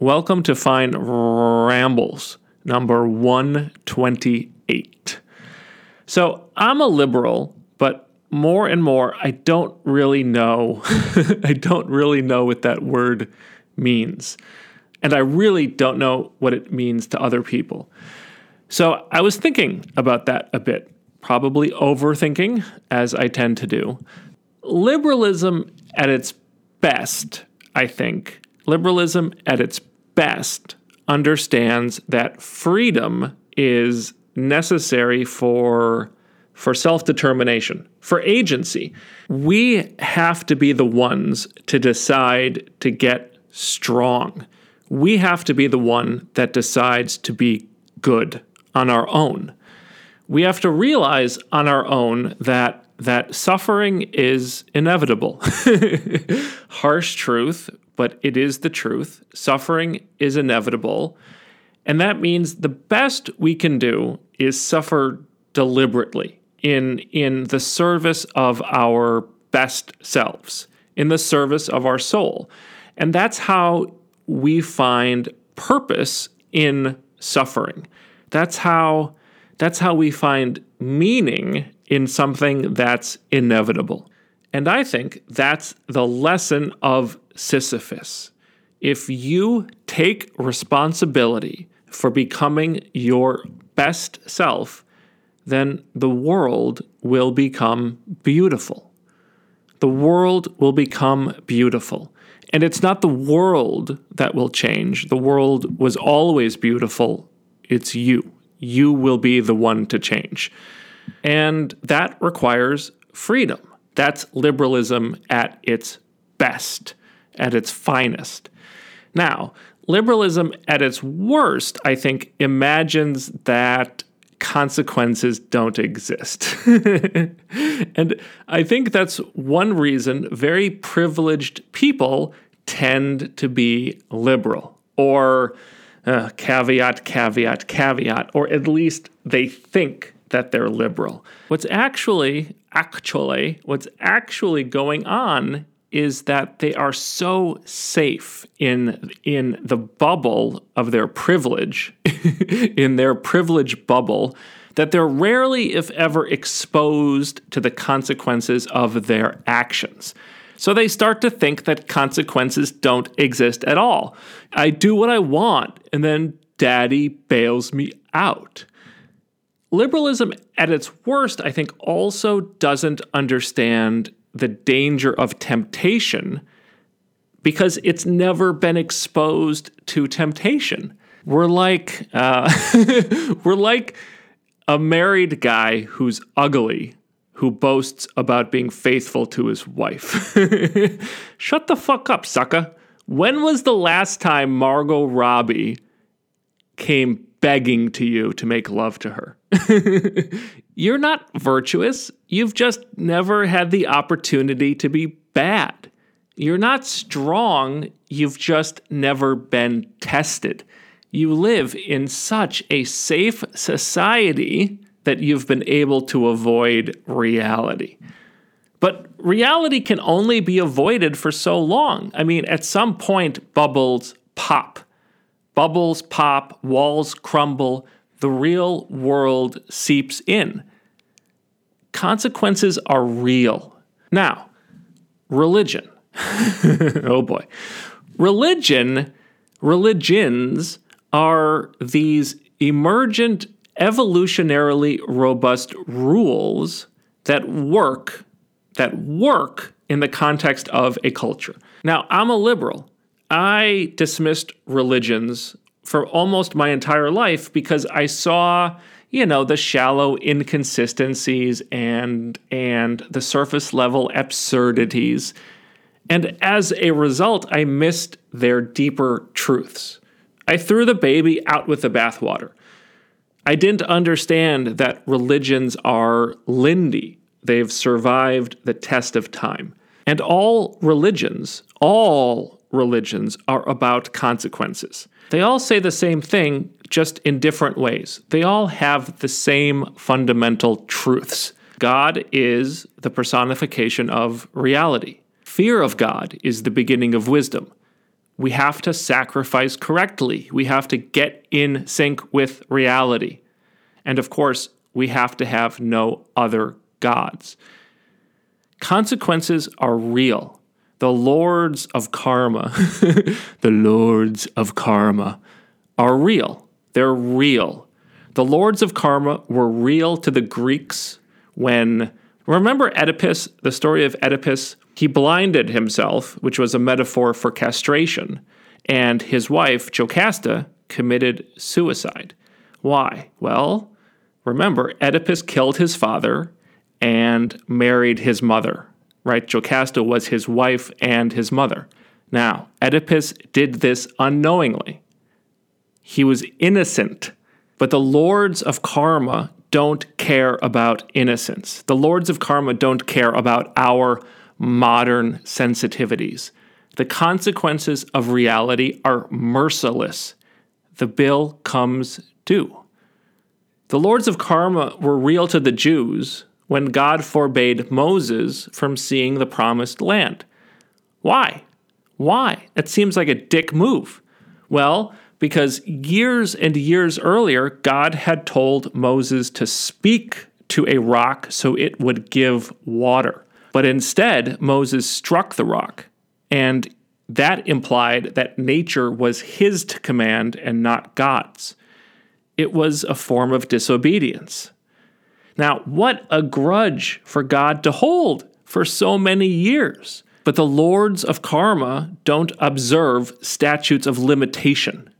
Welcome to Fine Rambles, number 128. So, I'm a liberal, but more and more, I don't really know. I don't really know what that word means. And I really don't know what it means to other people. So, I was thinking about that a bit, probably overthinking, as I tend to do. Liberalism at its best, I think, liberalism at its best understands that freedom is necessary for for self-determination, for agency. We have to be the ones to decide to get strong. We have to be the one that decides to be good on our own. We have to realize on our own that that suffering is inevitable. Harsh truth, but it is the truth. Suffering is inevitable. And that means the best we can do is suffer deliberately in, in the service of our best selves, in the service of our soul. And that's how we find purpose in suffering. That's how that's how we find meaning in something that's inevitable. And I think that's the lesson of Sisyphus. If you take responsibility for becoming your best self, then the world will become beautiful. The world will become beautiful. And it's not the world that will change. The world was always beautiful. It's you. You will be the one to change. And that requires freedom. That's liberalism at its best, at its finest. Now, liberalism at its worst, I think, imagines that consequences don't exist. and I think that's one reason very privileged people tend to be liberal or uh, caveat, caveat, caveat, or at least they think that they're liberal. What's actually, actually, what's actually going on is that they are so safe in in the bubble of their privilege, in their privilege bubble, that they're rarely, if ever, exposed to the consequences of their actions. So they start to think that consequences don't exist at all. I do what I want, and then daddy bails me out. Liberalism, at its worst, I think, also doesn't understand the danger of temptation because it's never been exposed to temptation. We're like uh, we're like a married guy who's ugly who boasts about being faithful to his wife. Shut the fuck up, sucker. When was the last time Margot Robbie came begging to you to make love to her? You're not virtuous. You've just never had the opportunity to be bad. You're not strong. You've just never been tested. You live in such a safe society that you've been able to avoid reality. But reality can only be avoided for so long. I mean, at some point, bubbles pop. Bubbles pop, walls crumble, the real world seeps in. Consequences are real. Now, religion. oh boy. Religion, religions are these emergent, evolutionarily robust rules that work, that work in the context of a culture. Now, I'm a liberal. I dismissed religions for almost my entire life because I saw, you know, the shallow inconsistencies and and the surface level absurdities. And as a result, I missed their deeper truths. I threw the baby out with the bathwater. I didn't understand that religions are lindy. They've survived the test of time. And all religions, all religions are about consequences. They all say the same thing, just in different ways. They all have the same fundamental truths. God is the personification of reality. Fear of God is the beginning of wisdom. we have to sacrifice correctly. We have to get in sync with reality. And of course, we have to have no other gods. Consequences are real. The lords of karma, the lords of karma are real. They're real. The lords of karma were real to the Greeks when, remember Oedipus, the story of Oedipus? He blinded himself, which was a metaphor for castration, and his wife, Jocasta, committed suicide. Why? Well, remember, Oedipus killed his father and married his mother, right? Jocasta was his wife and his mother. Now, Oedipus did this unknowingly. He was innocent, but the lords of karma don't care about innocence. The lords of karma don't care about our modern sensitivities. The consequences of reality are merciless. The bill comes due. The lords of karma were real to the Jews when God forbade Moses from seeing the promised land. Why? Why? It seems like a dick move. Well, because years and years earlier, God had told Moses to speak to a rock so it would give water. But instead, Moses struck the rock, and that implied that nature was his to command and not God's. It was a form of disobedience. Now, what a grudge for God to hold for so many years. But the lords of karma don't observe statutes of limitation.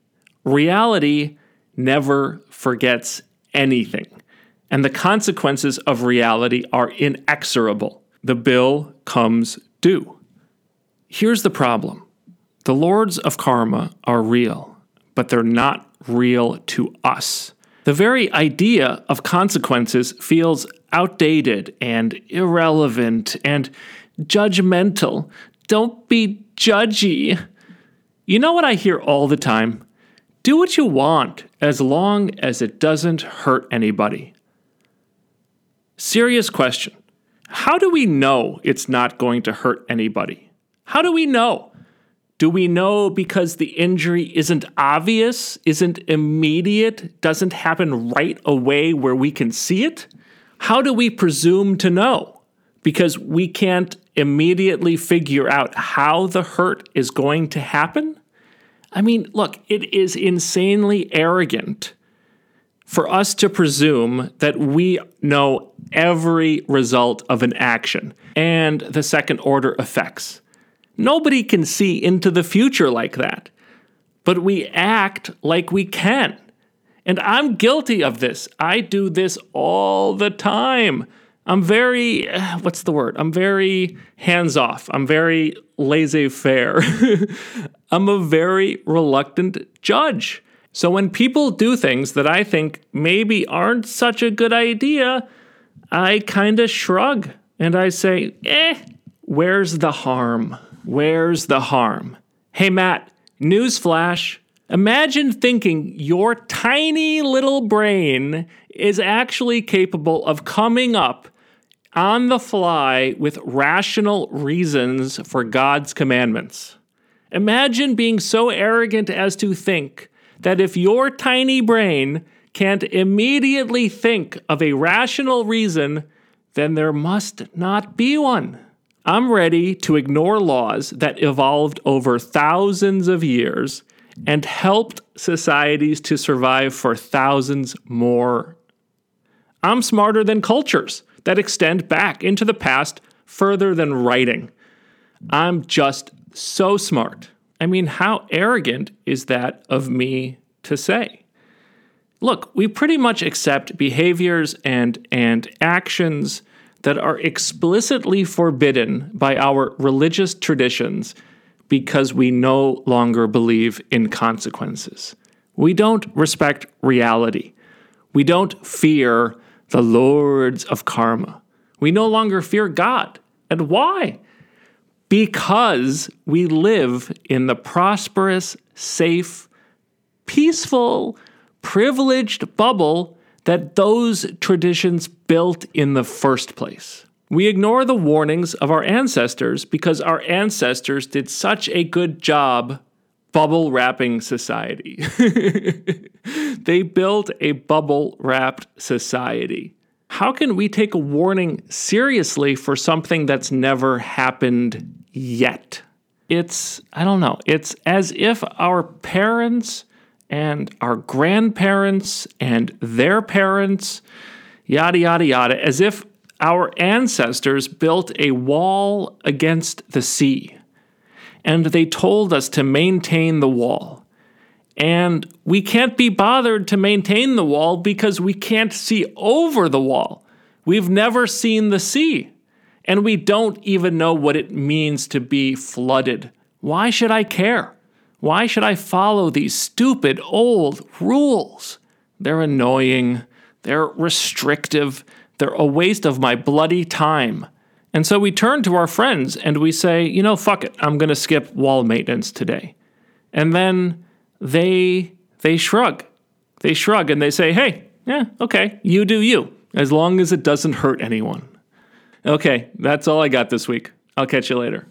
Reality never forgets anything, and the consequences of reality are inexorable the bill comes due. Here's the problem the lords of karma are real, but they're not real to us. The very idea of consequences feels outdated and irrelevant and judgmental. Don't be judgy. You know what I hear all the time? Do what you want as long as it doesn't hurt anybody. Serious question. How do we know it's not going to hurt anybody? How do we know? Do we know because the injury isn't obvious, isn't immediate, doesn't happen right away where we can see it? How do we presume to know? Because we can't immediately figure out how the hurt is going to happen? I mean, look, it is insanely arrogant for us to presume that we know every result of an action and the second order effects. Nobody can see into the future like that, but we act like we can. And I'm guilty of this. I do this all the time. I'm very, what's the word? I'm very hands off. I'm very laissez faire. I'm a very reluctant judge. So when people do things that I think maybe aren't such a good idea, I kind of shrug and I say, eh, where's the harm? Where's the harm? Hey, Matt, newsflash. Imagine thinking your tiny little brain is actually capable of coming up on the fly with rational reasons for God's commandments. Imagine being so arrogant as to think that if your tiny brain can't immediately think of a rational reason, then there must not be one. I'm ready to ignore laws that evolved over thousands of years and helped societies to survive for thousands more. I'm smarter than cultures that extend back into the past further than writing. I'm just so smart. I mean, how arrogant is that of me to say? Look, we pretty much accept behaviors and, and actions that are explicitly forbidden by our religious traditions because we no longer believe in consequences. We don't respect reality. We don't fear the lords of karma. We no longer fear God. And why? because we live in the prosperous, safe, peaceful, privileged bubble that those traditions built in the first place. We ignore the warnings of our ancestors because our ancestors did such a good job bubble wrapping society. they built a bubble wrapped society. How can we take a warning seriously for something that's never happened yet? It's, I don't know, it's as if our parents and our grandparents and their parents, yada, yada, yada, as if our ancestors built a wall against the sea and they told us to maintain the wall. And we can't be bothered to maintain the wall because we can't see over the wall. We've never seen the sea, and we don't even know what it means to be flooded. Why should I care? Why should I follow these stupid old rules? They're annoying, they're restrictive, they're a waste of my bloody time. And so we turn to our friends and we say, you know, fuck it, I'm going to skip wall maintenance today. And then they they shrug. They shrug and they say, "Hey, yeah, okay, you do you, as long as it doesn't hurt anyone." Okay, that's all I got this week. I'll catch you later.